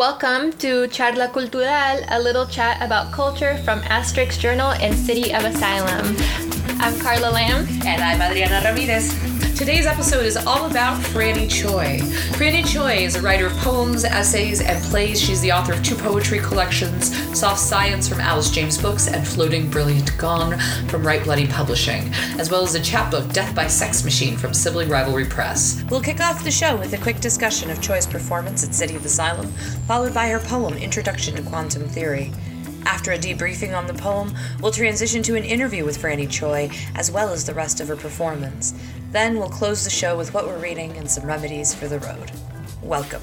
Welcome to Charla Cultural, a little chat about culture from Asterix Journal and City of Asylum. I'm Carla Lamb. And I'm Adriana Ramirez. Today's episode is all about Franny Choi. Franny Choi is a writer of poems, essays, and plays. She's the author of two poetry collections Soft Science from Alice James Books and Floating Brilliant Gone from Write Bloody Publishing, as well as a chapbook, Death by Sex Machine from Sibling Rivalry Press. We'll kick off the show with a quick discussion of Choi's performance at City of Asylum, followed by her poem, Introduction to Quantum Theory. After a debriefing on the poem, we'll transition to an interview with Franny Choi, as well as the rest of her performance. Then we'll close the show with what we're reading and some remedies for the road. Welcome.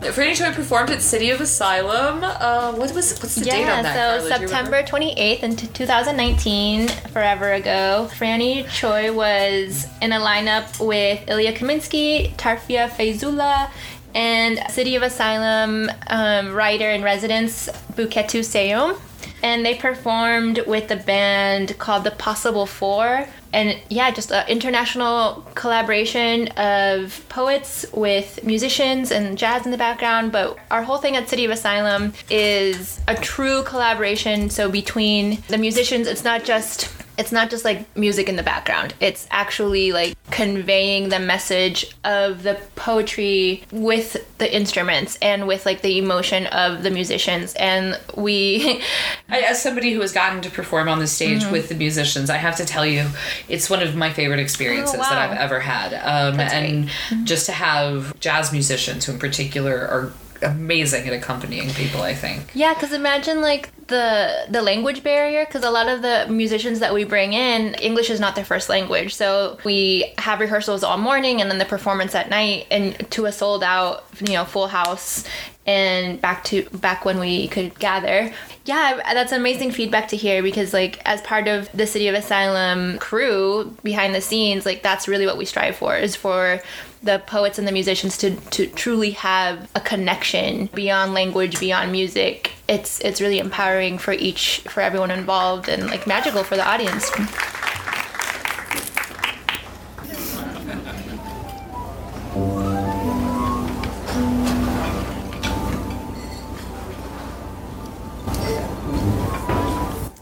Franny Choi performed at City of Asylum. Uh, what was what's the date Yeah, on that? so Carla? September 28th in t- 2019, forever ago, Franny Choi was in a lineup with Ilya Kaminsky, Tarfia Faizullah, and City of Asylum um, writer in residence Buketu Seyom. And they performed with a band called The Possible Four. And yeah, just an international collaboration of poets with musicians and jazz in the background. But our whole thing at City of Asylum is a true collaboration. So between the musicians, it's not just it's not just like music in the background. It's actually like conveying the message of the poetry with the instruments and with like the emotion of the musicians. And we I, as somebody who has gotten to perform on the stage Mm-hmm. with the musicians, I have to tell you, it's one of my favorite experiences Oh, wow. that I've ever had. Um, and great. Mm-hmm. just to have jazz musicians, who in particular are amazing at accompanying people, I think. Yeah, because imagine like the the language barrier. Because a lot of the musicians that we bring in, English is not their first language. So we have rehearsals all morning, and then the performance at night, and to a sold out, you know, full house, and back to back when we could gather. Yeah, that's amazing feedback to hear because like as part of the City of Asylum crew behind the scenes, like that's really what we strive for is for the poets and the musicians to, to truly have a connection beyond language, beyond music. It's it's really empowering for each for everyone involved and like magical for the audience.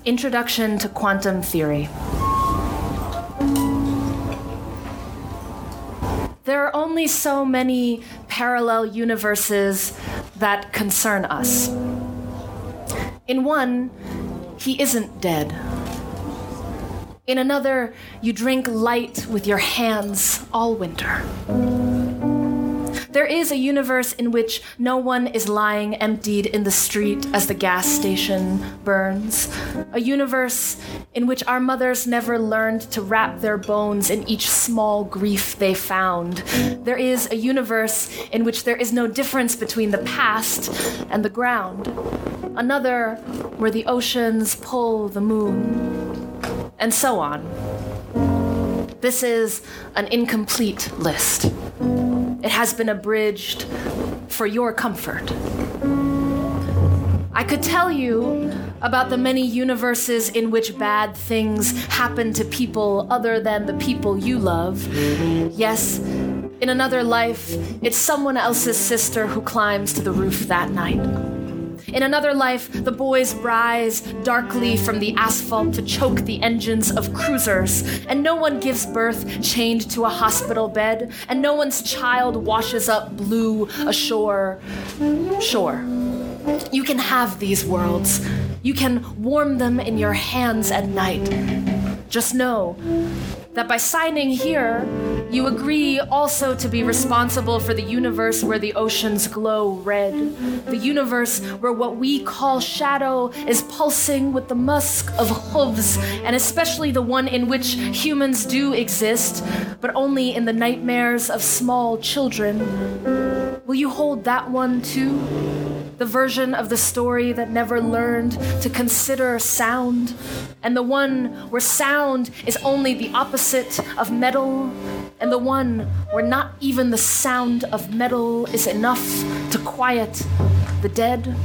Introduction to Quantum Theory. There are only so many parallel universes that concern us. In one, he isn't dead. In another, you drink light with your hands all winter. There is a universe in which no one is lying emptied in the street as the gas station burns. A universe in which our mothers never learned to wrap their bones in each small grief they found. There is a universe in which there is no difference between the past and the ground. Another where the oceans pull the moon. And so on. This is an incomplete list. It has been abridged for your comfort. I could tell you about the many universes in which bad things happen to people other than the people you love. Yes, in another life, it's someone else's sister who climbs to the roof that night. In another life, the boys rise darkly from the asphalt to choke the engines of cruisers, and no one gives birth chained to a hospital bed, and no one's child washes up blue ashore. Sure. You can have these worlds. You can warm them in your hands at night. Just know that by signing here, you agree also to be responsible for the universe where the oceans glow red. The universe where what we call shadow is pulsing with the musk of hooves, and especially the one in which humans do exist, but only in the nightmares of small children. Will you hold that one too? The version of the story that never learned to consider sound, and the one where sound is only the opposite of metal, and the one where not even the sound of metal is enough to quiet the dead.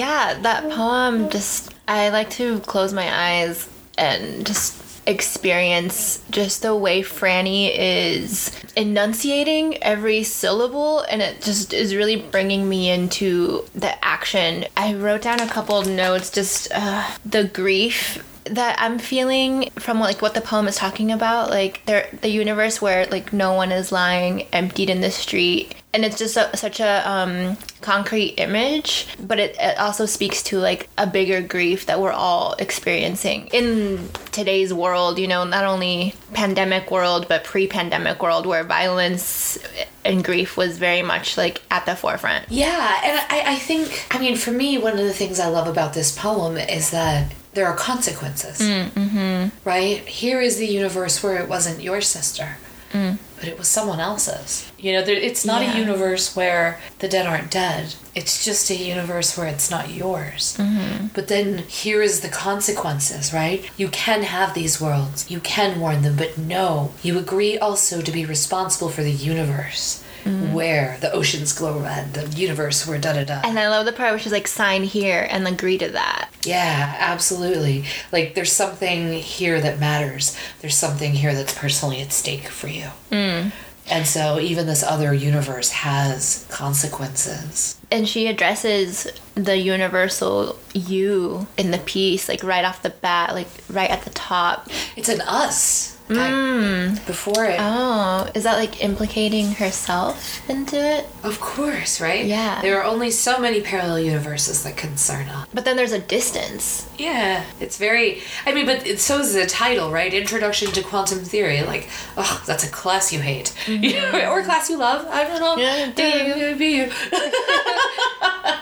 Yeah, that poem just I like to close my eyes and just experience just the way Franny is enunciating every syllable and it just is really bringing me into the action. I wrote down a couple notes just uh, the grief that I'm feeling from like what the poem is talking about, like the universe where like no one is lying emptied in the street, and it's just a, such a um, concrete image, but it, it also speaks to like a bigger grief that we're all experiencing in today's world. You know, not only pandemic world but pre-pandemic world where violence and grief was very much like at the forefront. Yeah, and I, I think, I mean, for me, one of the things I love about this poem is that there are consequences. Mm, mm-hmm. Right? Here is the universe where it wasn't your sister, mm. But it was someone else's. You know, there, it's not Yeah. a universe where the dead aren't dead. It's just a universe where it's not yours. Mm-hmm. But then here is the consequences, right? You can have these worlds, you can warn them, but no, you agree also to be responsible for the universe. Where the oceans glow red, the universe where da da da. And I love the part where she's like sign here and agree to that. Yeah, absolutely. Like there's something here that matters. There's something here that's personally at stake for you. Mm. And so even this other universe has consequences. and she addresses the universal you in the piece like right off the bat like right at the top It's an us. I- before it. oh is that like implicating herself into it of course, right? Yeah. There are only so many parallel universes that concern us. but then there's a distance Yeah, it's very. I mean, but it, so is the title, right? Introduction to Quantum Theory. Like, oh, that's a class you hate, know, or class you love. I don't know. Yeah, do you? Be you.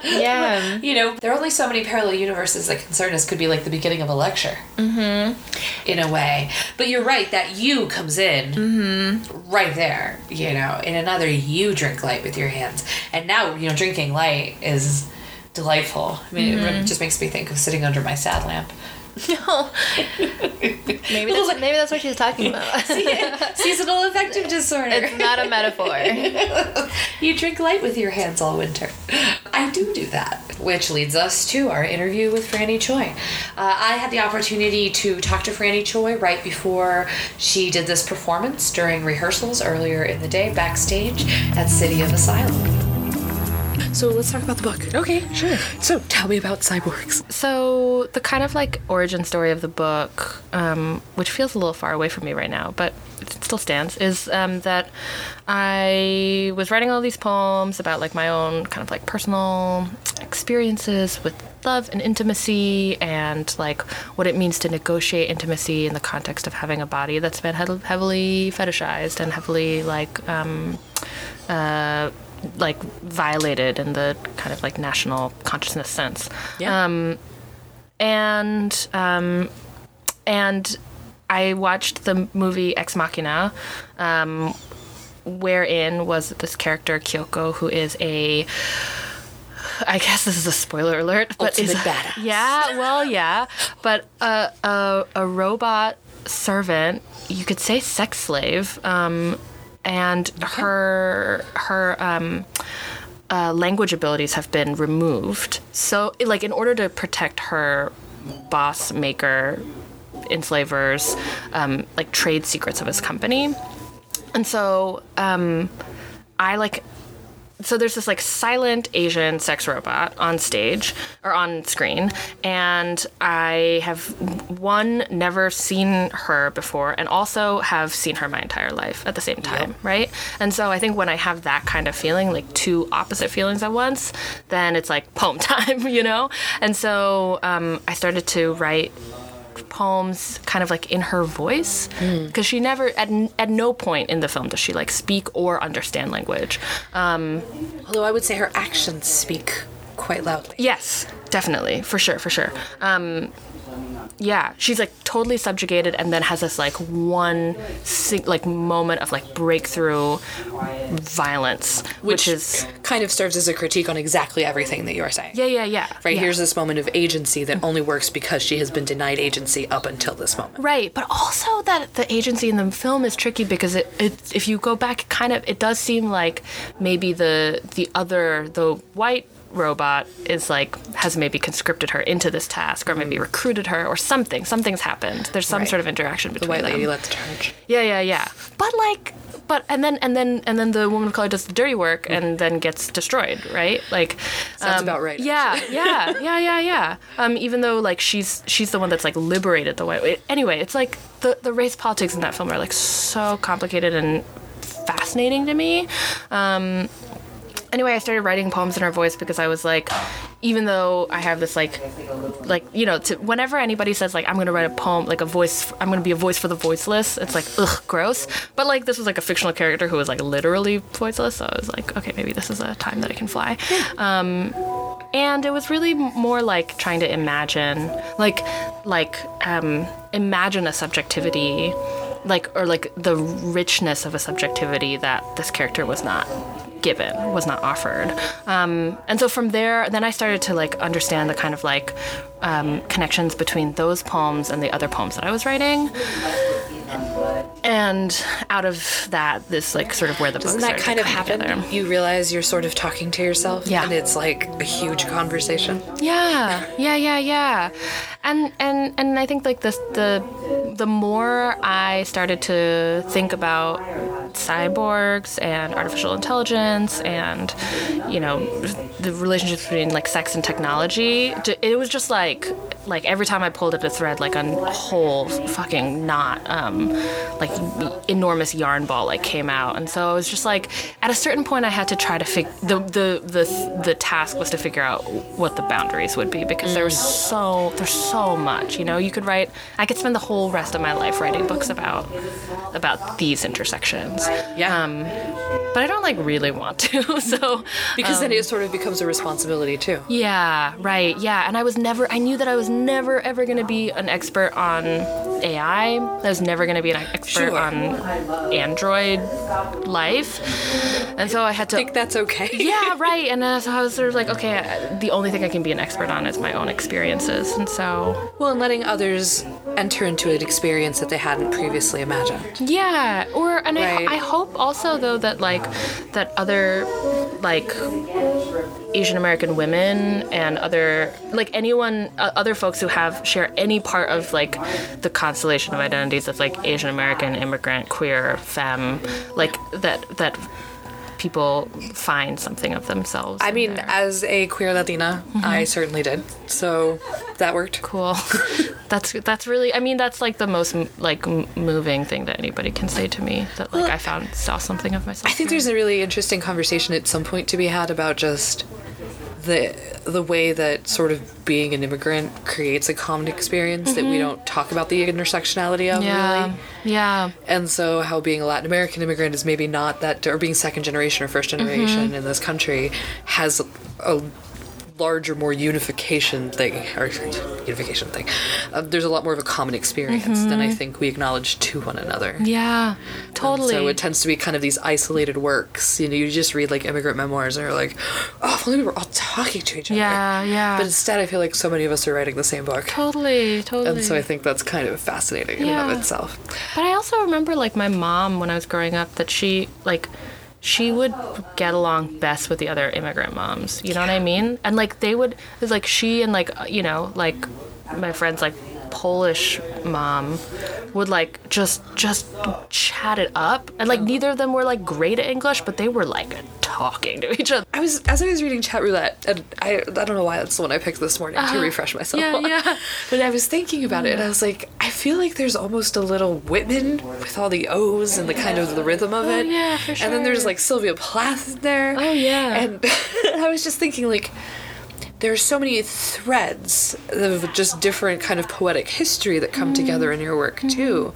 yeah You know, there are only so many parallel universes that concern us. Could be like the beginning of a lecture. Mm-hmm. In a way, but you're right. That you comes in mm-hmm. right there. You know, in another, you drink light with your hands, and now you know drinking light is delightful. I mean, it just makes me think of sitting under my sad lamp. no maybe that's, maybe that's what she's talking about Seasonal affective disorder. it's not a metaphor you drink light with your hands all winter. I do do that. Which leads us to our interview with Franny Choi. Uh, I had the opportunity to talk to Franny Choi right before she did this performance during rehearsals earlier in the day backstage at City of Asylum. So let's talk about the book. Okay, sure. So tell me about cyborgs. So the kind of like origin story of the book, um, which feels a little far away from me right now, but it still stands, is um, that I was writing all these poems about like my own kind of like personal experiences with love and intimacy and like what it means to negotiate intimacy in the context of having a body that's been heav- heavily fetishized and heavily like um, uh, like violated in the kind of like national consciousness sense Yeah. um, and um, and I watched the movie Ex Machina, um, wherein was this character Kyoko, who is a I guess this is a spoiler alert, but is Ultimate badass. yeah, well, yeah, but a a, a robot servant, you could say sex slave, um, and her her um, uh, language abilities have been removed. So, like, in order to protect her boss maker enslavers, um, like trade secrets of his company, and so um, I like. So there's this like silent Asian sex robot on stage or on screen, and I have one never seen her before, and also have seen her my entire life at the same time, right? And so I think when I have that kind of feeling, like two opposite feelings at once, then it's like poem time, you know. And so um, I started to write poems kind of like in her voice. Because she never at, at no point in the film does she like speak or understand language. Um, Although I would say her actions speak quite loudly. yes definitely. For sure for sure. Um, yeah she's like totally subjugated and then has this like one like moment of like breakthrough violence which, is kind of serves as a critique on exactly everything that you are saying. yeah yeah yeah Right, yeah. here's this moment of agency that only works because she has been denied agency up until this moment. Right, but also that the agency in the film is tricky because it, it if you go back, kind of it does seem like maybe the the other the white robot is like has maybe conscripted her into this task or maybe recruited her or something. Something's happened. There's some Right. sort of interaction between The white them. lady led the charge. yeah yeah yeah. But like but and then and then and then the woman of color does the dirty work and then gets destroyed right? Like Sounds um, about right, yeah yeah yeah yeah yeah um even though like she's she's the one that's like liberated the white it, anyway it's like the the race politics in that film are like so complicated and fascinating to me. Um anyway i started writing poems in her voice because i was like even though i have this like like you know to, whenever anybody says like i'm gonna write a poem like a voice i'm gonna be a voice for the voiceless it's like ugh gross. But like this was like a fictional character who was like literally voiceless so i was like okay maybe this is a time that i can fly. Um and it was really more like trying to imagine like like um imagine a subjectivity like or like the richness of a subjectivity that this character was not given was not offered. Um, and so from there then i started to like understand the kind of like um, connections between those poems and the other poems that i was writing and out of that this like sort of where the Doesn't that kind of happen? together. You realize you're sort of talking to yourself, Yeah. and it's like a huge conversation. Yeah, yeah, yeah, yeah. And and and I think like this the the more I started to think about cyborgs and artificial intelligence and you know the relationships between like sex and technology it was just like like every time I pulled at a thread like a whole fucking knot um like enormous yarn ball like came out. And so it was just like at a certain point I had to try to figure the the the the task was to figure out what the boundaries would be because there was so there's so much you know? You could write I could spend the whole rest of my life writing books about about these intersections. Yeah. um but I don't like really want to so Because then it sort of becomes a responsibility too. yeah, right. Yeah, and I was never. I knew that I was never ever going to be an expert on AI. I was never going to be an expert Sure. on Android life, and so I had to. I think that's okay. yeah, right. And uh, so I was sort of like, okay, the only thing I can be an expert on is my own experiences, and so Well, and letting others enter into an experience that they hadn't previously imagined. Yeah, or and Right. I, I hope also though that like that other like Asian American women and other like anyone uh, other folks who have share any part of like the constellation of identities of like Asian American, immigrant, queer, femme, like that that people find something of themselves. I mean, as a queer Latina, I mm-hmm. certainly did. So that worked. cool. that's that's really. I mean, that's like the most like moving thing that anybody can say to me. That like I found saw something of myself. I think there's a really interesting conversation at some point to be had about just the the way that sort of being an immigrant creates a common experience that we mm-hmm. don't talk about the intersectionality of Yeah. really. Yeah. And so how being a Latin American immigrant is maybe not that or being second generation or first mm-hmm. generation in this country has a larger, more unification thing, or unification thing. Uh, there's a lot more of a common experience than I think we acknowledge to one another. Yeah. Totally. So it tends to be kind of these isolated works. You know, you just read like immigrant memoirs and you're like, oh, if only we were all talking to each other. yeah. Yeah. But instead, I feel like so many of us are writing the same book. totally. Totally. And so I think that's kind of fascinating in and of itself. But I also remember like my mom when I was growing up that she like she would get along best with the other immigrant moms. You know what I mean? And like they would it was like she and like you know like my friends like Polish mom would like just just chat it up and like neither of them were like great at English but they were like talking to each other. I was as I was reading Chat Roulette, and I I don't know why that's the one I picked this morning to refresh myself. Uh-huh. Yeah, yeah. But I was thinking about it, and I was like, I feel like there's almost a little Whitman with all the O's and the kind of the rhythm of it. Oh, yeah, for sure. And then there's like Sylvia Plath in there. Oh, yeah. And I was just thinking like. There's so many threads of just different kind of poetic history that come together in your work mm-hmm. too,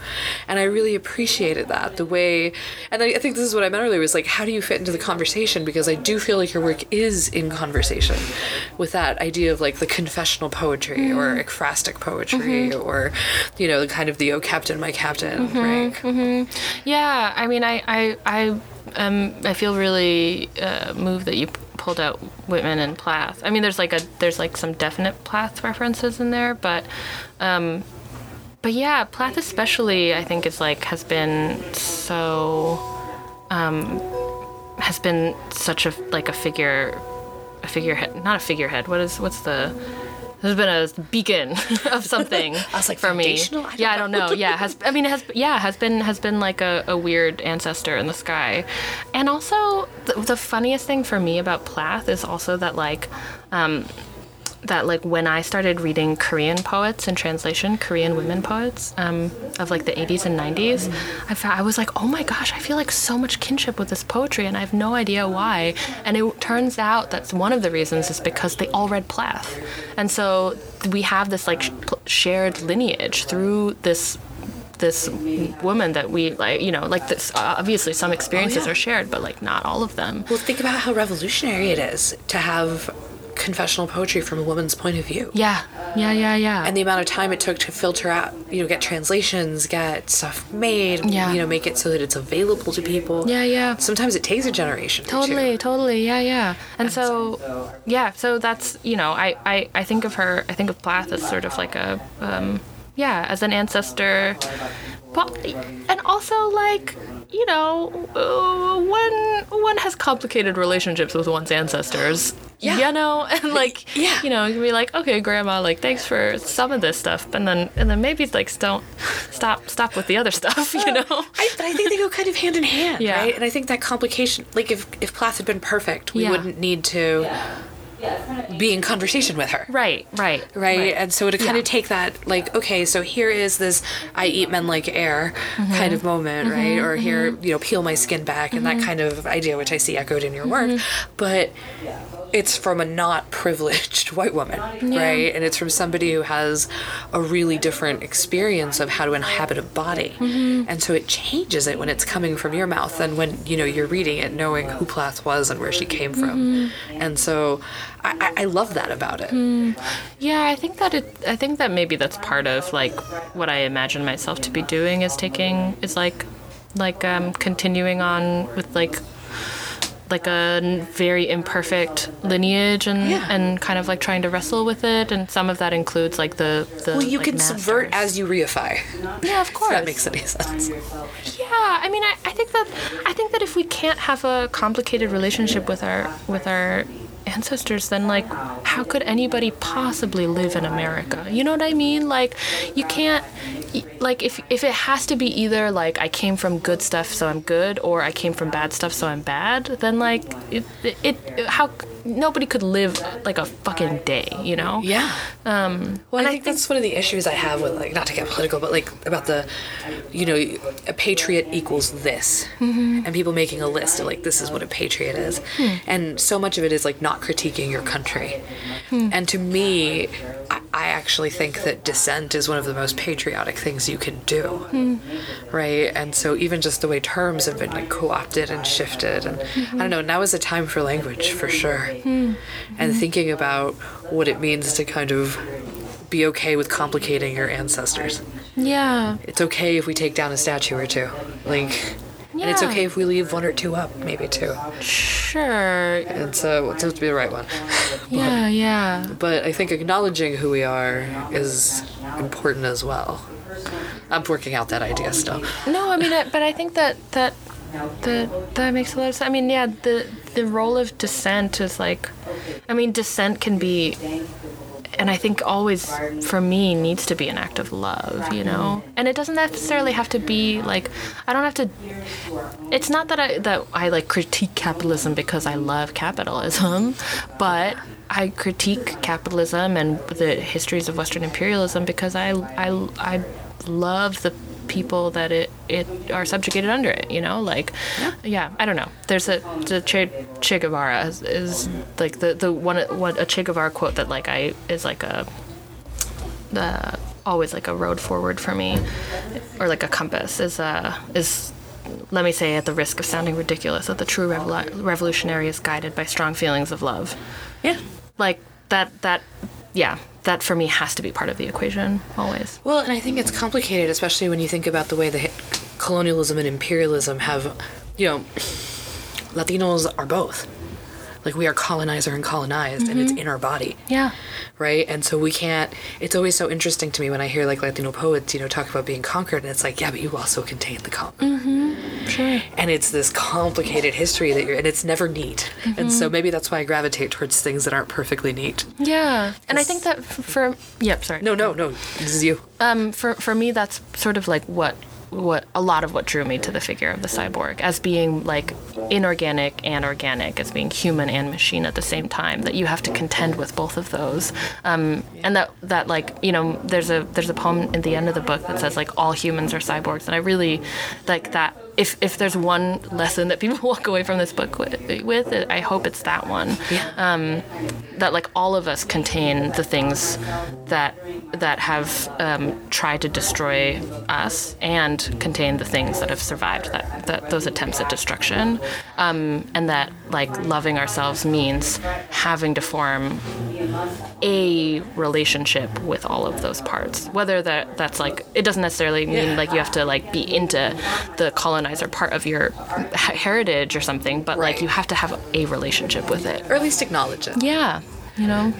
and I really appreciated that the way. And I, I think this is what I meant earlier was like, how do you fit into the conversation? Because I do feel like your work is in conversation with that idea of like the confessional poetry mm-hmm. or ekphrastic poetry mm-hmm. or, you know, the kind of the "Oh Captain, My Captain," right? Yeah, I mean, I, I, I, um, I feel really uh, moved that you pulled out Whitman and Plath. I mean, there's like a, there's like some definite Plath references in there, but, um, but yeah, Plath especially, I think is like has been so, um, has been such a like a figure, a figurehead, not a figurehead. What is what's the has been a beacon of something I was like, for me. I yeah, I don't know. Yeah, has I mean it has yeah has been has been like a, a weird ancestor in the sky, and also the, the funniest thing for me about Plath is also that like. Um, that like when I started reading Korean poets in translation, Korean women poets um, of like the 80s and 90s, I, fa- I was like, oh my gosh, I feel like so much kinship with this poetry, and I have no idea why. And it turns out that's one of the reasons is because they all read Plath, and so we have this like sh- shared lineage through this this woman that we like you know like this obviously some experiences yeah. are shared but like not all of them Well, think about how revolutionary it is to have confessional poetry from a woman's point of view. yeah yeah yeah yeah And the amount of time it took to filter out, you know, get translations, get stuff made, Yeah. you know, make it so that it's available to people. yeah yeah Sometimes it takes a generation. Totally, totally, yeah, yeah. And so, yeah, so that's you know, I, I, I think of her, I think of Plath as sort of like a, um, yeah, as an ancestor, but and also like you know, uh, one one has complicated relationships with one's ancestors. Yeah. You know, and like, Yeah. you know, you can be like, okay, grandma, like, thanks for some of this stuff, and then, and then maybe like, don't stop, stop with the other stuff, you know? I, but I think they go kind of hand in hand, Yeah. right? And I think that complication, like if if Plath had been perfect, we Yeah. wouldn't need to be in conversation with her. Right, right, Right? and so to kind Yeah. of take that, like, okay, so here is this "I eat men like air" Mm-hmm. kind of moment, right? Or here, you know, peel my skin back, and Mm-hmm. that kind of idea, which I see echoed in your work, but it's from a not privileged white woman, right? And it's from somebody who has a really different experience of how to inhabit a body, Mm-hmm. and so it changes it when it's coming from your mouth than when you know you're reading it, knowing who Plath was and where she came from, Mm-hmm. and so I, I I love that about it. Yeah, I think that it. I think that maybe that's part of like what I imagine myself to be doing is taking is like, like um, continuing on with like, like a very imperfect lineage and Yeah. and kind of like trying to wrestle with it, and some of that includes like the the. Well, you like, can subvert as you reify. Yeah, of If course. that makes any sense. Yeah, I mean, I, I think that I think that if we can't have a complicated relationship with our with our ancestors, then like, how could anybody possibly live in America? You know what I mean? Like, you can't. Like, if if it has to be either like I came from good stuff, so I'm good, or I came from bad stuff, so I'm bad, then like it it, it how nobody could live like a fucking day, you know? Yeah. Um, Well, and I think that's one of the issues I have with like not to get political, but like about the, you know, a patriot equals this, Mm-hmm. and people making a list of like this is what a patriot is, Hmm. and so much of it is like not critiquing your country, Hmm. and to me, I, I actually think that dissent is one of the most patriotic things you can do, Hmm. right? And so even just the way terms have been like co-opted and shifted, and Mm-hmm. I don't know, now is a time for language for sure, Hmm. and thinking about what it means to kind of be okay with complicating your ancestors. yeah. It's okay if we take down a statue or two. Like and it's okay if we leave one or two up, maybe two. Sure. And so it has to be the right one. Yeah, yeah. But I think acknowledging who we are is important as well. I'm working out that idea still. No, I mean, I- but I think that that that that makes a lot of sense. I mean, yeah, the the role of dissent is like, I mean, dissent can be, and I think always for me needs to be an act of love, you know. And it doesn't necessarily have to be like I don't have to. It's not that I that I like critique capitalism because I love capitalism, but I critique capitalism and the histories of Western imperialism because I I I love the people that it it are subjugated under it you know like yeah, i don't know. There's a the che, che guevara is, is like the the one one a che guevara quote that like i is like a uh, always like a road forward for me or like a compass is uh is let me say at the risk of sounding ridiculous that the true revolu- revolutionary is guided by strong feelings of love. Yeah. like that that yeah that for me has to be part of the equation always. Well, and I think it's complicated, especially when you think about the way that colonialism and imperialism have, you know, Latinos are both, like we are colonizer and colonized and it's mm-hmm. in our body. Yeah. right? And so we can't it's always so interesting to me when i hear like latino poets you know talk about being conquered and it's like yeah but you also contain the conquered mm-hmm. Sure. and it's this complicated history that you're and it's never neat. And so mm-hmm. maybe that's why i gravitate towards things that aren't perfectly neat. Yeah. And I think that f- for yep, sorry. no no no. This is you. Um, for for me, that's sort of like what what a lot of what drew me to the figure of the cyborg as being like inorganic and organic, as being human and machine at the same time. That you have to contend with both of those, um, and that that like you know there's a there's a poem in the end of the book that says like all humans are cyborgs, and I really like that. If, if there's one lesson that people walk away from this book with, with I hope it's that one. Um, that like all of us contain the things that that have um, tried to destroy us and contain the things that have survived that, that those attempts at destruction. Um, and that like loving ourselves means having to form a relationship with all of those parts. Whether that that's like it doesn't necessarily mean like you have to like be into the colonizer part of your heritage or something but like you have to have a relationship with it. Or at least acknowledge it yeah you know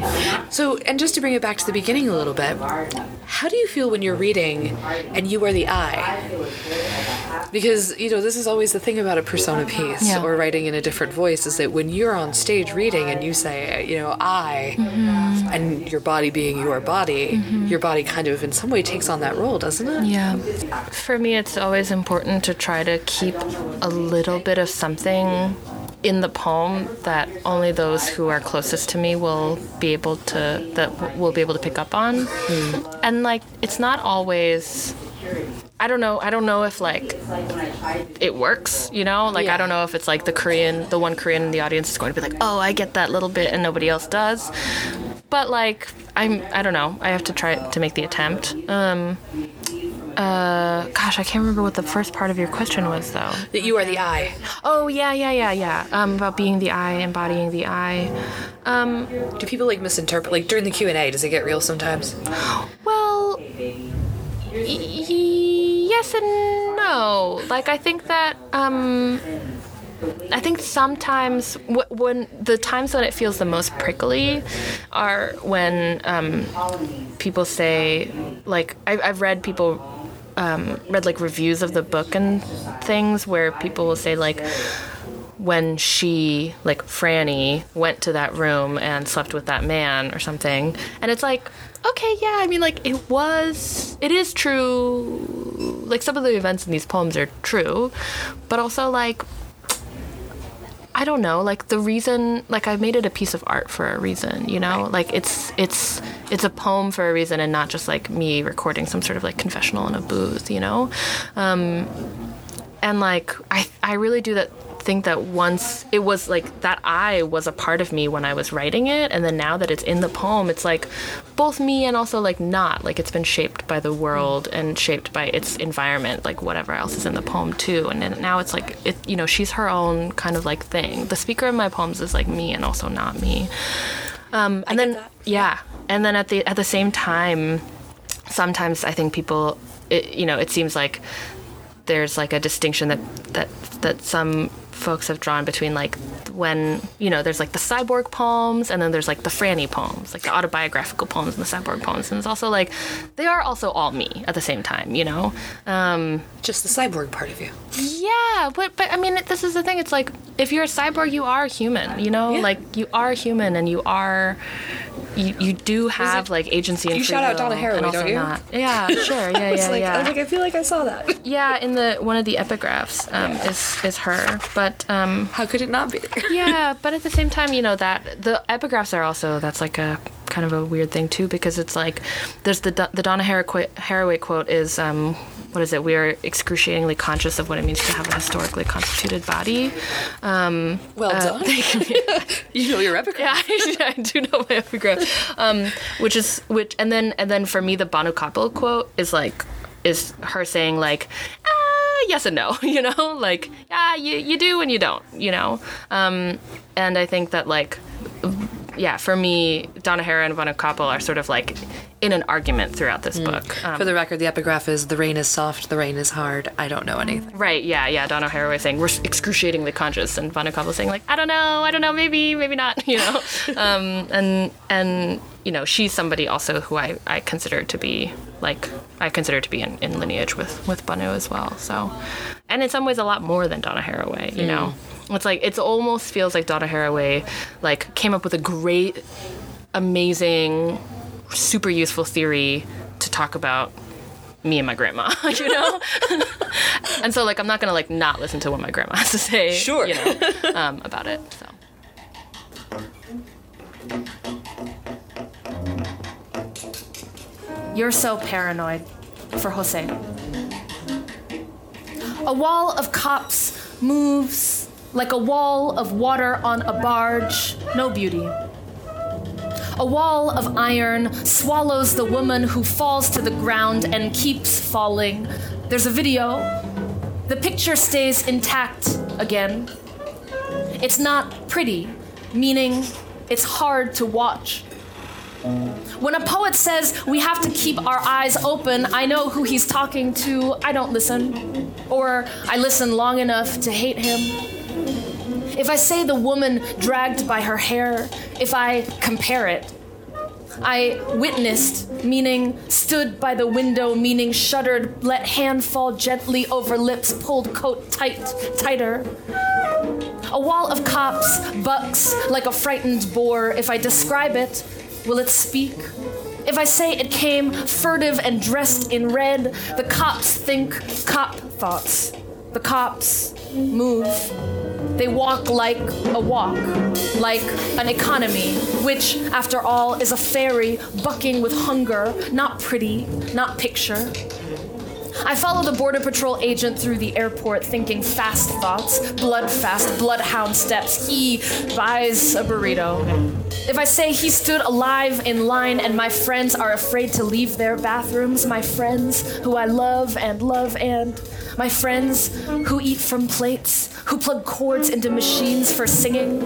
So, and just to bring it back to the beginning a little bit, how do you feel when you're reading and you are the I? Because, you know, this is always the thing about a persona piece Yeah. or writing in a different voice is that when you're on stage reading and you say, you know, I, mm-hmm. and your body being your body, mm-hmm. your body kind of in some way takes on that role, doesn't it? Yeah. For me, it's always important to try to keep a little bit of something in the poem that only those who are closest to me will be able to that will be able to pick up on. And like it's not always I don't know. I don't know if like it works, you know? Like Yeah. I don't know if it's like the Korean, the one Korean in the audience is going to be like, "Oh, I get that little bit and nobody else does." But like I'm I don't know. I have to try to make the attempt. Um uh gosh, I can't remember what the first part of your question was though. That you are the eye. Oh, yeah, yeah, yeah, yeah. Um about being the eye, embodying the eye. Um Do people like misinterpret, like during the Q&A, does it get real sometimes? Well, y- yes and no. Like I think that um, I think sometimes w- when the times when it feels the most prickly are when um, people say like I've, I've read people um, read like reviews of the book and things where people will say like when she like Franny went to that room and slept with that man or something. And it's like okay yeah I mean like it was it is true. Like some of the events in these poems are true but also like I don't know, like the reason like I made it a piece of art for a reason, you know? Like it's it's it's a poem for a reason and not just like me recording some sort of like confessional in a booth, you know? Um and like I I really do that think that once it was like that I was a part of me when I was writing it and then now that it's in the poem it's like both me and also like not. Like it's been shaped by the world and shaped by its environment like whatever else is in the poem too. And then now it's like it you know she's her own kind of like thing. The speaker in my poems is like me and also not me. Um and then yeah. And then at the at the same time sometimes I think people, it, you know, it seems like there's like a distinction that that that some folks have drawn between like when you know there's like the cyborg poems and then there's like the Franny poems, like the autobiographical poems and the cyborg poems, and it's also like they are also all me at the same time, you know. Um, Just the cyborg part of you. yeah, but but I mean, this is the thing. It's like if you're a cyborg, you are human. You know, Yeah. like you are human, and you are. You, you do have like agency and You shout out Donna Haraway, don't you? Not. Yeah, sure. Yeah, yeah, like, yeah. I was like, I feel like I saw that. yeah, in the one of the epigraphs um, is is her, but um, How could it not be? yeah, but at the same time, you know that the epigraphs are also that's like a kind of a weird thing too because it's like there's the the Donna Haraway, Haraway quote is um, what is it? We are excruciatingly conscious of what it means to have a historically constituted body. Um, Well done. you know your epic. yeah, I, I do know my epigraph. Um, which is which, and then and then for me, the Bhanu Kapil quote is like is her saying like, ah, yes and no, you know, like yeah, you you do and you don't, you know. Um, and I think that like yeah, for me, Donna Hara and Bhanu Kapil are sort of like in an argument throughout this book. Um, For the record, the epigraph is the rain is soft, the rain is hard. I don't know anything. Right, yeah, yeah. Donna Haraway saying we're excruciatingly conscious, and Bhanu Kapil saying like I don't know, I don't know, maybe, maybe not, you know. um, and and you know she's somebody also who I, I consider to be like I consider to be in, in lineage with with Bhanu as well. So, and in some ways a lot more than Donna Haraway, you know. It's like it's almost feels like Donna Haraway like came up with a great, amazing, super useful theory to talk about me and my grandma, you know? and so like I'm not gonna like not listen to what my grandma has to say, Sure. you know, um, about it. So You're so paranoid for Jose. A wall of cops moves like a wall of water on a barge, no beauty. A wall of iron swallows the woman who falls to the ground and keeps falling. There's a video. The picture stays intact again. It's not pretty, meaning it's hard to watch. When a poet says we have to keep our eyes open, I know who he's talking to. I don't listen. Or I listen long enough to hate him. If I say the woman dragged by her hair, if I compare it, I witnessed, meaning stood by the window, meaning shuddered, let hand fall gently over lips, pulled coat tight, tighter. A wall of cops bucks like a frightened boar. If I describe it, will it speak? If I say it came furtive and dressed in red, the cops think cop thoughts. The cops move. They walk like a walk, like an economy, which, after all, is a fairy bucking with hunger, not pretty, not picture. I follow the Border Patrol agent through the airport thinking fast thoughts, blood fast, bloodhound steps. He buys a burrito. If I say he stood alive in line and my friends are afraid to leave their bathrooms, my friends who I love and love and my friends who eat from plates, who plug cords into machines for singing,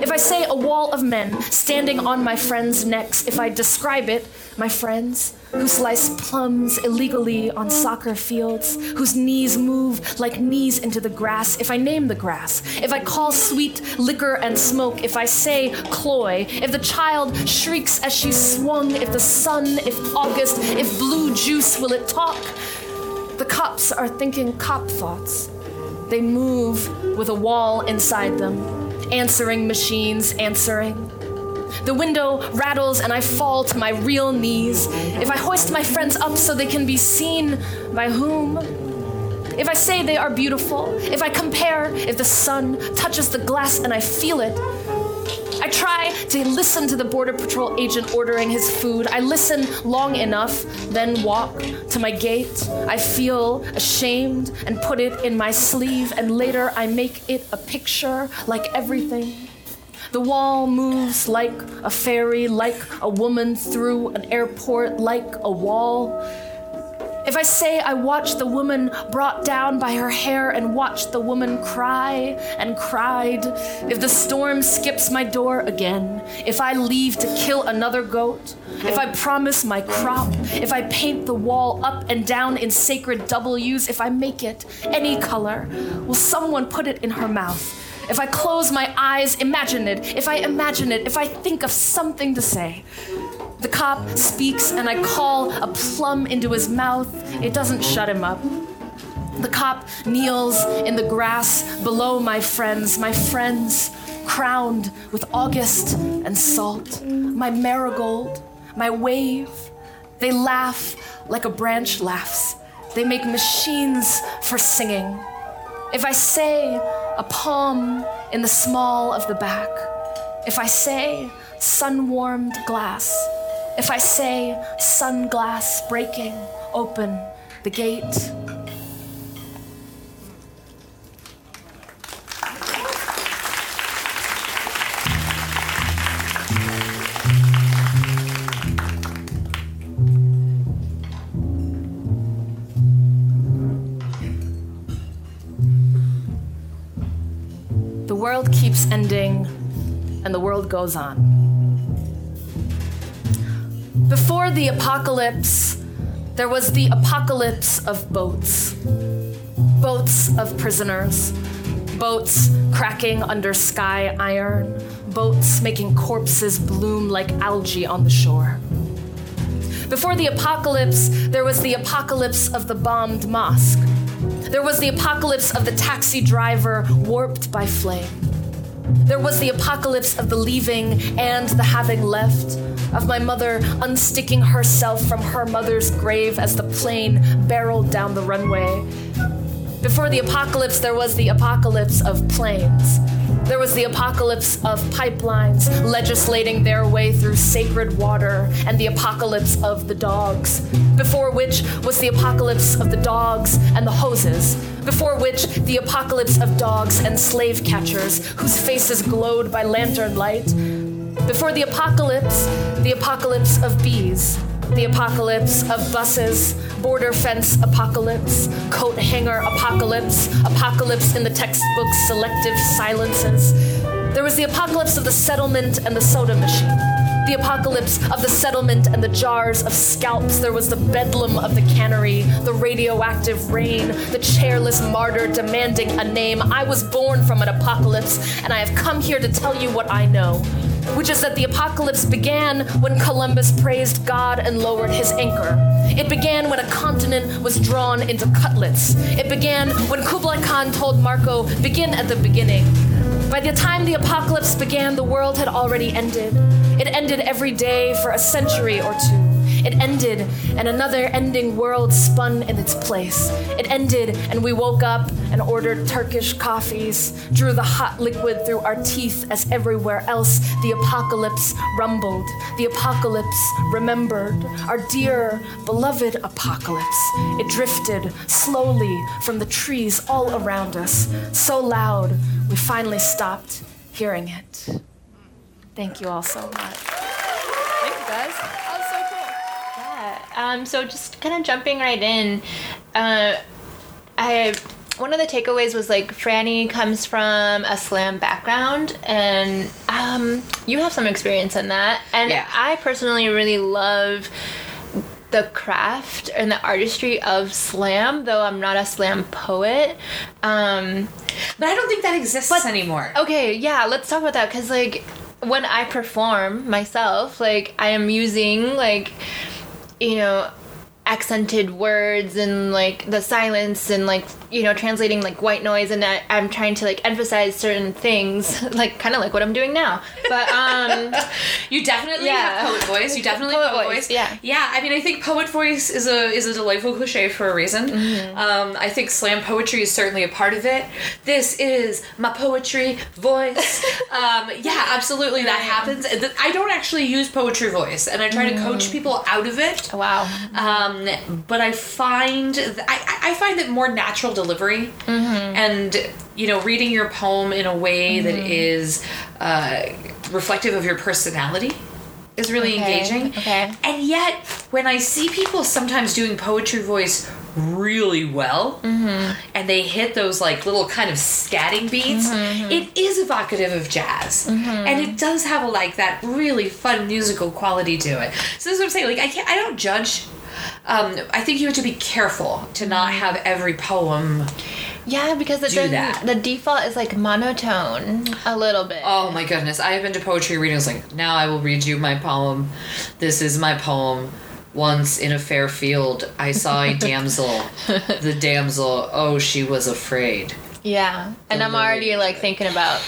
if I say a wall of men standing on my friends' necks, if I describe it, my friends who slice plums illegally on soccer fields, whose knees move like knees into the grass, if I name the grass, if I call sweet liquor and smoke, if I say cloy, if the child shrieks as she's swung, if the sun, if August, if blue juice, will it talk? The cops are thinking cop thoughts. They move with a wall inside them answering machines answering. The window rattles and I fall to my real knees. If I hoist my friends up so they can be seen, by whom? If I say they are beautiful, if I compare, if the sun touches the glass and I feel it, I try to listen to the Border Patrol agent ordering his food. I listen long enough, then walk to my gate. I feel ashamed and put it in my sleeve, and later I make it a picture like everything. The wall moves like a fairy, like a woman through an airport, like a wall. If I say I watched the woman brought down by her hair and watched the woman cry and cried, if the storm skips my door again, if I leave to kill another goat, if I promise my crop, if I paint the wall up and down in sacred W's, if I make it any color, will someone put it in her mouth? If I close my eyes, imagine it. If I imagine it, if I think of something to say. The cop speaks, and I call a plum into his mouth. It doesn't shut him up. The cop kneels in the grass below my friends, my friends crowned with August and salt, my marigold, my wave. They laugh like a branch laughs. They make machines for singing. If I say a palm in the small of the back, if I say sun warmed glass, if I say sunglass breaking open the gate, world keeps ending and the world goes on. Before the apocalypse, there was the apocalypse of boats. Boats of prisoners. Boats cracking under sky iron. Boats making corpses bloom like algae on the shore. Before the apocalypse, there was the apocalypse of the bombed mosque. There was the apocalypse of the taxi driver warped by flame. There was the apocalypse of the leaving and the having left, of my mother unsticking herself from her mother's grave as the plane barreled down the runway. Before the apocalypse, there was the apocalypse of planes. There was the apocalypse of pipelines legislating their way through sacred water, and the apocalypse of the dogs. Before which was the apocalypse of the dogs and the hoses. Before which, the apocalypse of dogs and slave catchers whose faces glowed by lantern light. Before the apocalypse, the apocalypse of bees the apocalypse of buses, border fence apocalypse, coat hanger apocalypse, apocalypse in the textbook selective silences. There was the apocalypse of the settlement and the soda machine. The apocalypse of the settlement and the jars of scalps. There was the bedlam of the cannery, the radioactive rain, the chairless martyr demanding a name. I was born from an apocalypse, and I have come here to tell you what I know which is that the apocalypse began when Columbus praised God and lowered his anchor. It began when a continent was drawn into cutlets. It began when Kublai Khan told Marco, begin at the beginning. By the time the apocalypse began, the world had already ended. It ended every day for a century or two. It ended, and another ending world spun in its place. It ended, and we woke up and ordered Turkish coffees, drew the hot liquid through our teeth as everywhere else the apocalypse rumbled. The apocalypse remembered. Our dear, beloved apocalypse. It drifted slowly from the trees all around us, so loud we finally stopped hearing it. Thank you all so much. Thank you guys. That was so cool. Yeah. Um, so just kind of jumping right in, uh, I one of the takeaways was like Franny comes from a slam background, and um, you have some experience in that. And Yeah. I personally really love the craft and the artistry of slam, though I'm not a slam poet. Um, But I don't think that exists anymore. Okay, yeah, let's talk about that because like when I perform myself, like I am using like you know accented words and like the silence and like you know translating like white noise and I, I'm trying to like emphasize certain things like kind of like what I'm doing now. But um You definitely Yeah. have poet voice. You definitely Poet have poet voice, voice. yeah. Yeah. I mean, I think poet voice is a is a delightful cliche for a reason. Mm-hmm. Um, I think slam poetry is certainly a part of it. This is my poetry voice. um, yeah, absolutely, that happens. I don't actually use poetry voice, and I try to Mm. coach people out of it. wow. Um, but I find th- I, I find that more natural delivery Mm-hmm. and you know reading your poem in a way that Mm-hmm. is uh, reflective of your personality is really Okay, engaging. okay. And yet, when I see people sometimes doing poetry voice really well, Mm-hmm. and they hit those like little kind of scatting beats, Mm-hmm. it is evocative of jazz, and it does have a, like that really fun musical quality to it. So this is what I'm saying. Like I can't, I don't judge. Um, I think you have to be careful to not have every poem. Yeah, because the, then that. the default is like monotone a little bit. Oh my goodness! I have been to poetry readings. Like now, I will read you my poem. This is my poem. Once in a fair field, I saw a damsel. the damsel, oh, she was afraid. Yeah, and I'm already like thinking about,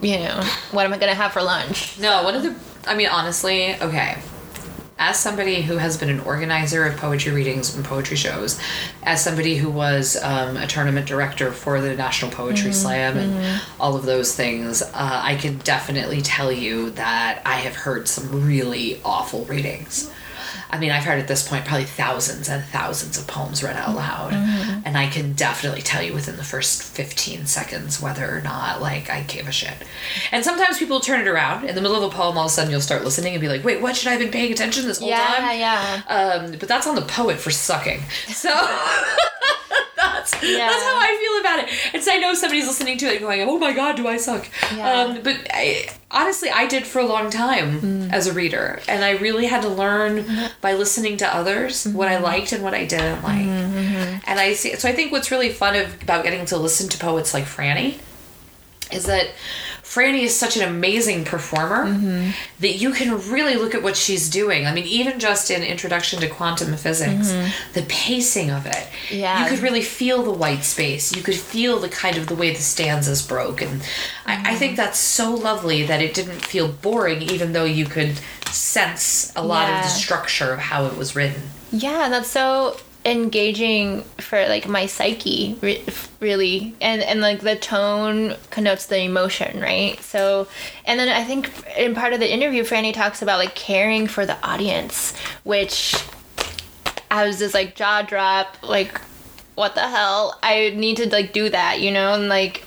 you know, what am I gonna have for lunch? No, one of the. I mean, honestly, okay. As somebody who has been an organizer of poetry readings and poetry shows, as somebody who was um, a tournament director for the National Poetry Slam and all of those things, uh, I can definitely tell you that I have heard some really awful readings. I mean, I've heard at this point probably thousands and thousands of poems read out loud. And I can definitely tell you within the first 15 seconds whether or not, like, I gave a shit. And sometimes people turn it around. In the middle of a poem, all of a sudden you'll start listening and be like, wait, what should I have been paying attention this whole Yeah, time? yeah. Um, but that's on the poet for sucking. So. That's, Yeah. that's how I feel about it. And so I know somebody's listening to it going, oh my god, do I suck? Yeah. Um, but I, honestly I did for a long time mm. as a reader, and I really had to learn mm-hmm. by listening to others what I mm-hmm. liked and what I didn't like. Mm-hmm, and I see. So I think what's really fun of, about getting to listen to poets like Franny is that Franny is such an amazing performer mm-hmm. that you can really look at what she's doing. I mean, even just in Introduction to Quantum Physics, mm-hmm. the pacing of it. Yeah. You could really feel the white space. You could feel the kind of the way the stanzas broke. And I, I think mm-hmm. that's so lovely that it didn't feel boring, even though you could sense a lot of the structure of how it was written. Yeah, that's so engaging for like my psyche re- really. And and like the tone connotes the emotion right? So and then i think in part of the interview franny talks about like caring for the audience which i was just like jaw drop like what the hell? I need to like do that you know? And like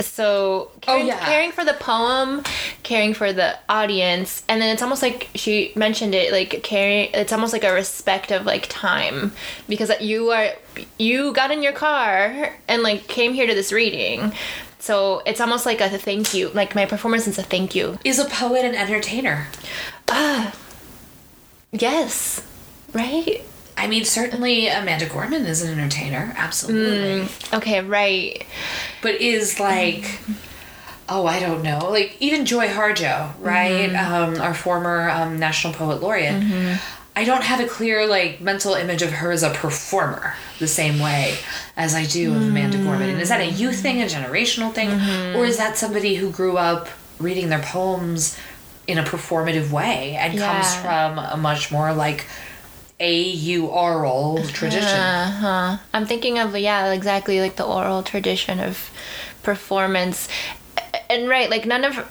so caring, yeah. caring for the poem caring for the audience and then it's almost like she mentioned it like caring it's almost like a respect of like time because you are you got in your car and like came here to this reading so it's almost like a thank you like my performance is a thank you Is a poet an entertainer? Uh yes right I mean, certainly Amanda Gorman is an entertainer, absolutely. Mm, okay right But is like, oh, I don't know, like even Joy Harjo, right? Mm-hmm. Um, our former um, National Poet Laureate. Mm-hmm. I don't have a clear like mental image of her as a performer the same way as I do of Amanda Gorman. And is that a youth mm. thing, a generational thing, mm-hmm. or is that somebody who grew up reading their poems in a performative way and comes from a much more like a oral tradition? Uh-huh. I'm thinking of yeah, exactly like the oral tradition of performance. And right, like none of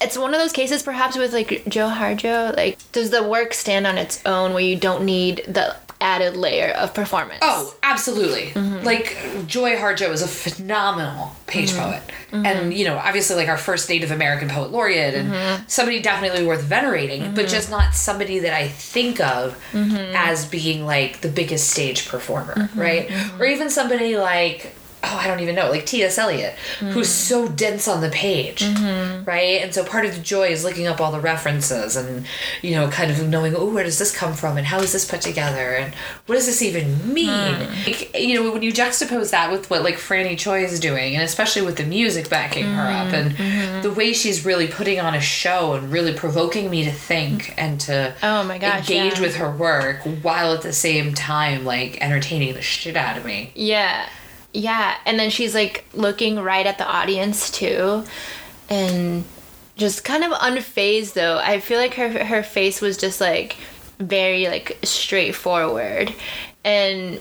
it's one of those cases perhaps with like Joy Harjo, like does the work stand on its own where you don't need the added layer of performance? Oh, absolutely. Mm-hmm. Like Joy Harjo is a phenomenal page mm-hmm. poet. Mm-hmm. And, you know, obviously like our first Native American poet laureate and somebody definitely worth venerating, but just not somebody that I think of as being like the biggest stage performer, right? Or even somebody like Oh, I don't even know, like T.S. Eliot, who's mm-hmm. so dense on the page, mm-hmm. right? And so part of the joy is looking up all the references and, you know, kind of knowing, oh, where does this come from and how is this put together and what does this even mean? Hmm. Like, you know, when you juxtapose that with what like Franny Choi is doing, and especially with the music backing her up and mm-hmm. the way she's really putting on a show and really provoking me to think and to Oh my gosh, engage yeah. with her work while at the same time like entertaining the shit out of me. Yeah. Yeah. And then she's like looking right at the audience too. And just kind of unfazed though. I feel like her her face was just like very like straightforward. And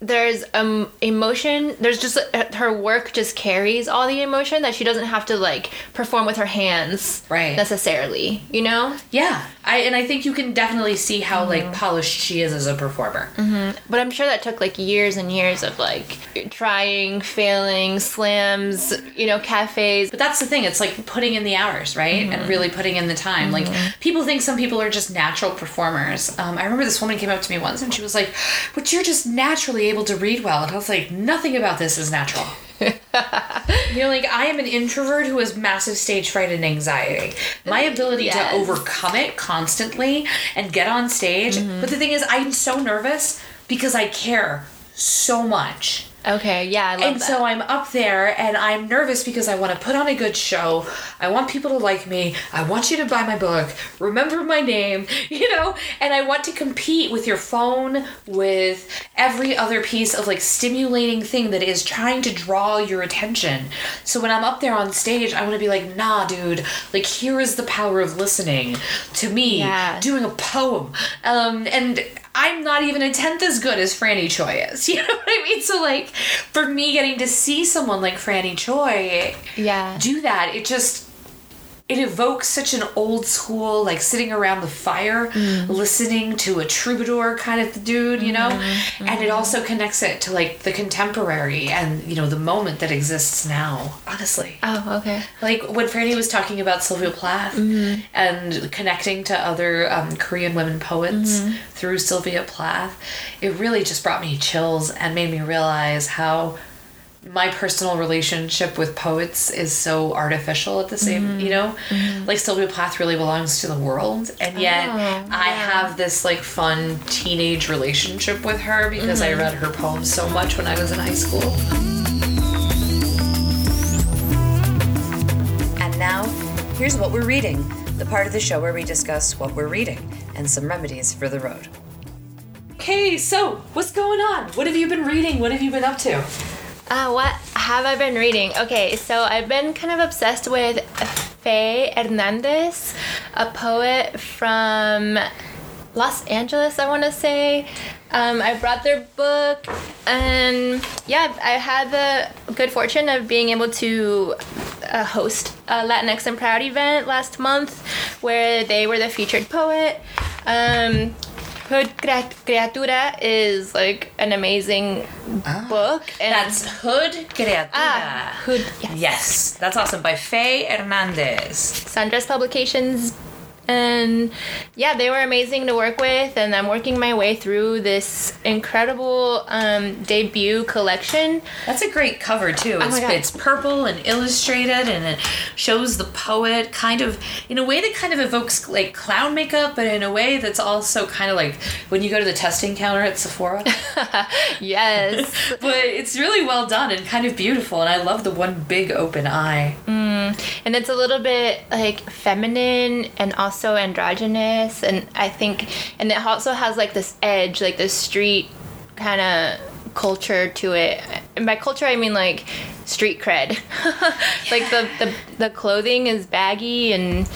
there's um emotion there's just uh, her work just carries all the emotion that she doesn't have to like perform with her hands Right. necessarily you know Yeah, I and I think you can definitely see how like mm-hmm. polished she is as a performer. Mm-hmm. But I'm sure that took like years and years of like trying, failing, slams, you know, cafes. But that's the thing; it's like putting in the hours, right, and mm-hmm. really putting in the time. Like people think some people are just natural performers. Um, I remember this woman came up to me once and she was like, "But you're just naturally able to read well," and I was like, "Nothing about this is natural." you know, like I am an introvert who has massive stage fright and anxiety. My ability Yes. to overcome it constantly and get on stage. Mm-hmm. But the thing is, I'm so nervous because I care so much. Okay, yeah, I love And that. so I'm up there and I'm nervous because I want to put on a good show. I want people to like me. I want you to buy my book. Remember my name, you know? And I want to compete with your phone, with every other piece of like stimulating thing that is trying to draw your attention. So when I'm up there on stage, I want to be like, nah, dude, like here is the power of listening to me Yeah. doing a poem. Um, and I'm not even a tenth as good as Franny Choi is. You know what I mean? So like, for me, getting to see someone like Franny Choi yeah. do that, it just it evokes such an old school like sitting around the fire mm. listening to a troubadour kind of dude you know? Mm-hmm, mm-hmm. And it also connects it to like the contemporary and you know the moment that exists now honestly. Oh, okay. like when Franny was talking about Sylvia Plath mm-hmm. and connecting to other um, Korean women poets through Sylvia Plath, it really just brought me chills and made me realize how my personal relationship with poets is so artificial at the same, Mm-hmm. you know? Like Sylvia Plath really belongs to the world. And yet Oh, I have this like fun teenage relationship with her because Mm-hmm. I read her poems so much when I was in high school. And now, here's what we're reading the part of the show where we discuss what we're reading and some remedies for the road. Okay, so what's going on? What have you been reading? What have you been up to? Uh, what have I been reading? Okay, so I've been kind of obsessed with Féi Hernandez, a poet from Los Angeles, I want to say. Um, I brought their book, and yeah, I had the good fortune of being able to uh, host a Latinx and Proud event last month where they were the featured poet. Um, Hood Crea- Criatura is like an amazing book. And That's Hood Criatura. Ah, Hood, yes. Yes, that's awesome. By Féi Hernandez. Sundress Publications. And yeah, they were amazing to work with, and I'm working my way through this incredible um, debut collection. That's a great cover too. It's, Oh it's purple and illustrated, and it shows the poet kind of in a way that kind of evokes like clown makeup, but in a way that's also kind of like when you go to the testing counter at Sephora. Yes. but it's really well done and kind of beautiful, and I love the one big open eye. and it's a little bit like feminine and also androgynous and i think and it also has like this edge like this street kind of culture to it. And by culture i mean like street cred. Like the, the the clothing is baggy and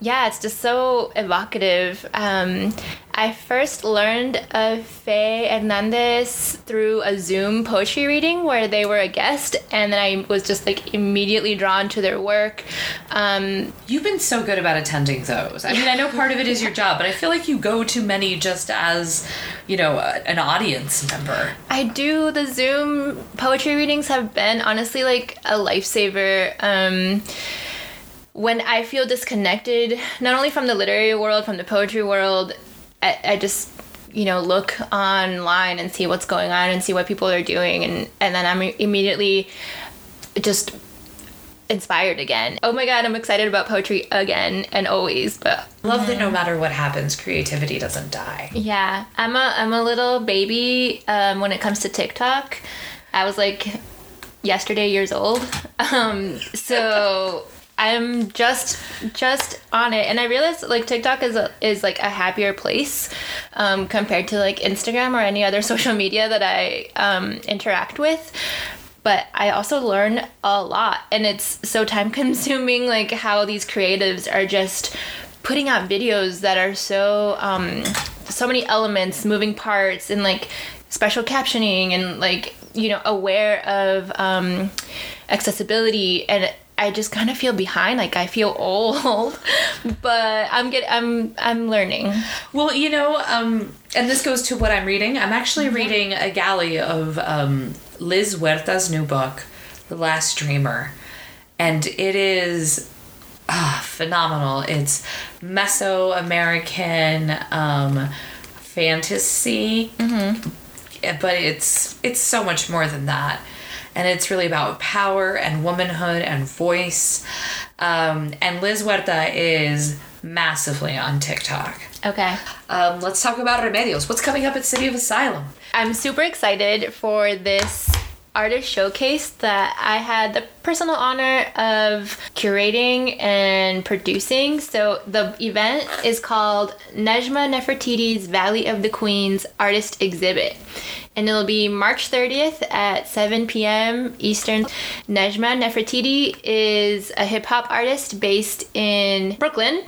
yeah it's just so evocative. Um, i first learned of féi hernandez through a zoom poetry reading where they were a guest and then i was just like immediately drawn to their work um, You've been so good about attending those. I mean, I know part of it is your job, but I feel like you go to many just as, you know, a, an audience member. I do. The Zoom poetry readings have been honestly like a lifesaver. Um, when I feel disconnected, not only from the literary world, from the poetry world, I, I just you know look online and see what's going on and see what people are doing, and and then I'm immediately just inspired again. Oh my god, I'm excited about poetry again and always. But Love that no matter what happens, creativity doesn't die. yeah, I'm a I'm a little baby um, when it comes to TikTok. I was like yesterday years old, um, so I'm just just on it, and I realized like TikTok is a, is like a happier place um, compared to like Instagram or any other social media that I um, interact with. But I also learn a lot, and it's so time consuming. Like how these creatives are just putting out videos that are so um, so many elements, moving parts, and like special captioning, and like you know aware of um, accessibility and. I just kind of feel behind, like I feel old, but I'm get I'm I'm learning. Well, you know, um, and this goes to what I'm reading. I'm actually reading a galley of um, Lizz Huerta's new book, The Lost Dreamer, and it is ah, phenomenal. It's Mesoamerican um, fantasy, Yeah, but it's it's so much more than that. And it's really about power and womanhood and voice. Um, and Lizz Huerta is massively on TikTok. Okay. Um, let's talk about Remedios. What's coming up at City of Asylum? I'm super excited for this artist showcase that I had the personal honor of curating and producing. So the event is called Nejma Nefertiti's Valley of the Queens Artist Exhibit. And it'll be March 30th at 7 p.m. Eastern. Nejma Nefertiti is a hip hop artist based in Brooklyn,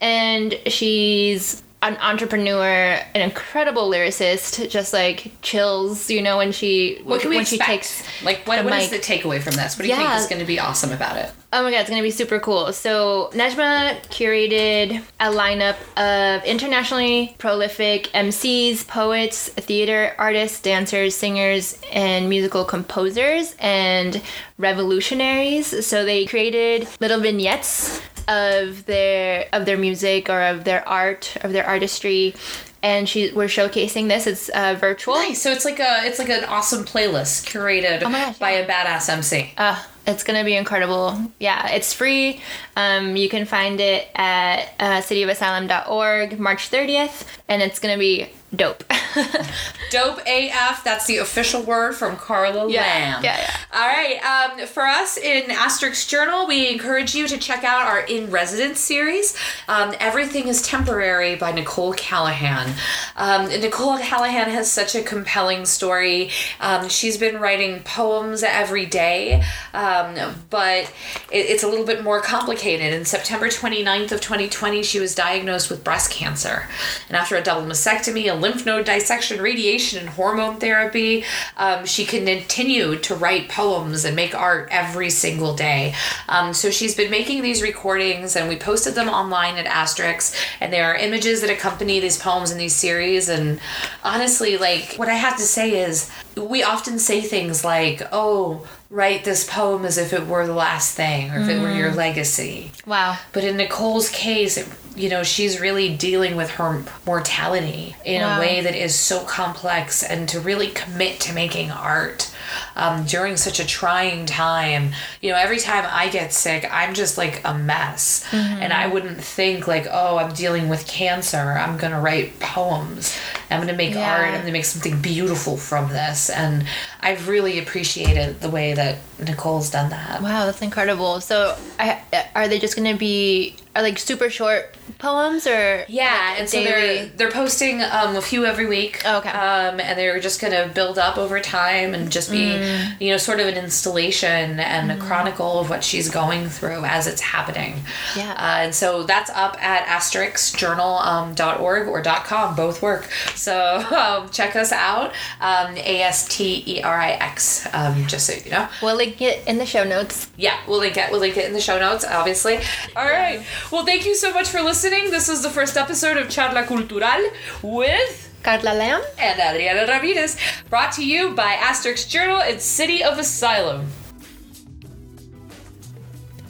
and she's an entrepreneur, an incredible lyricist, just like chills, you know, when she What can we when expect? she takes like, what, what is the takeaway from this? What do you think is going to be awesome about it? Oh my god, it's gonna be super cool. So Nejma curated a lineup of internationally prolific MCs, poets, theater artists, dancers, singers, and musical composers and revolutionaries. So they created little vignettes of their of their music or of their art of their artistry and she we're showcasing this. It's uh, virtual. Nice. So it's like a it's like an awesome playlist curated Oh gosh, by yeah. a badass MC. Uh, it's gonna be incredible. Yeah, it's free. Um, you can find it at uh, cityofasylum.org March 30th, and it's gonna be dope. Dope AF. That's the official word from Carla Yeah, Lamb. yeah, yeah. All right. Um, for us in Asterix Journal, we encourage you to check out our In Residence series, um, Everything is Temporary by Nicole Callahan. Um, Nicole Callahan has such a compelling story. Um, she's been writing poems every day, um, but it, it's a little bit more complicated. In September 29th of 2020, she was diagnosed with breast cancer. And after a double mastectomy, a lymph node dissection, radiation, and hormone therapy, um, she continued to write poems and make art every single day. Um, so she's been making these recordings, and we posted them online at Asterix. And there are images that accompany these poems in these series. And honestly, like, what I have to say is, we often say things like, oh, write this poem as if it were the last thing or if it were your legacy. wow. But in Nicole's case, it, you know, she's really dealing with her mortality in Wow. a way that is so complex and to really commit to making art um, during such a trying time. You know, every time I get sick, I'm just like a mess. And I wouldn't think, like, oh, I'm dealing with cancer. I'm going to write poems. I'm going to make Yeah. art. I'm going to make something beautiful from this. And I've really appreciated the way that Nicole's done that. Wow, that's incredible. So, I, are they just gonna be are like super short poems or Yeah, like and so they're they're posting um, a few every week. Oh, okay. Um, and they're just gonna build up over time and just be, Mm. you know, sort of an installation and a chronicle of what she's going through as it's happening. Yeah. Uh, and so that's up at asterixjournal um, dot .org or dot .com. Both work. So um, check us out. Um, A S T E R I X. Um, just so you know. We'll link it in the show notes. Yeah, we'll link it. We'll link it in the show notes, obviously. All right. Well, thank you so much for listening. This is the first episode of Charla Cultural with Carla Lamb. and Adriana Ramirez, brought to you by Asterix Journal and City of Asylum.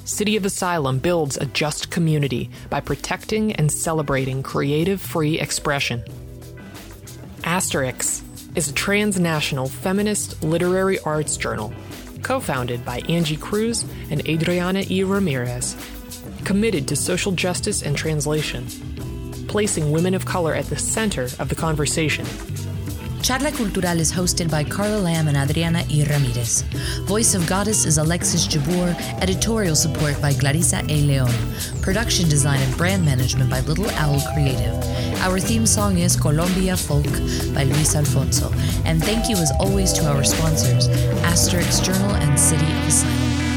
City of Asylum builds a just community by protecting and celebrating creative free expression. Asterix is a transnational feminist literary arts journal co founded by Angie Cruz and Adriana E. Ramirez, committed to social justice and translation, placing women of color at the center of the conversation. Charla Cultural is hosted by Carla Lamb and Adriana E. Ramirez. Voice of Goddess is Alexis Jabour, Editorial support by Clarissa A. Leon. Production design and brand management by Little Owl Creative. Our theme song is Colombia Folk by Luis Alfonso. And thank you as always to our sponsors, Asterix Journal and City of Asylum.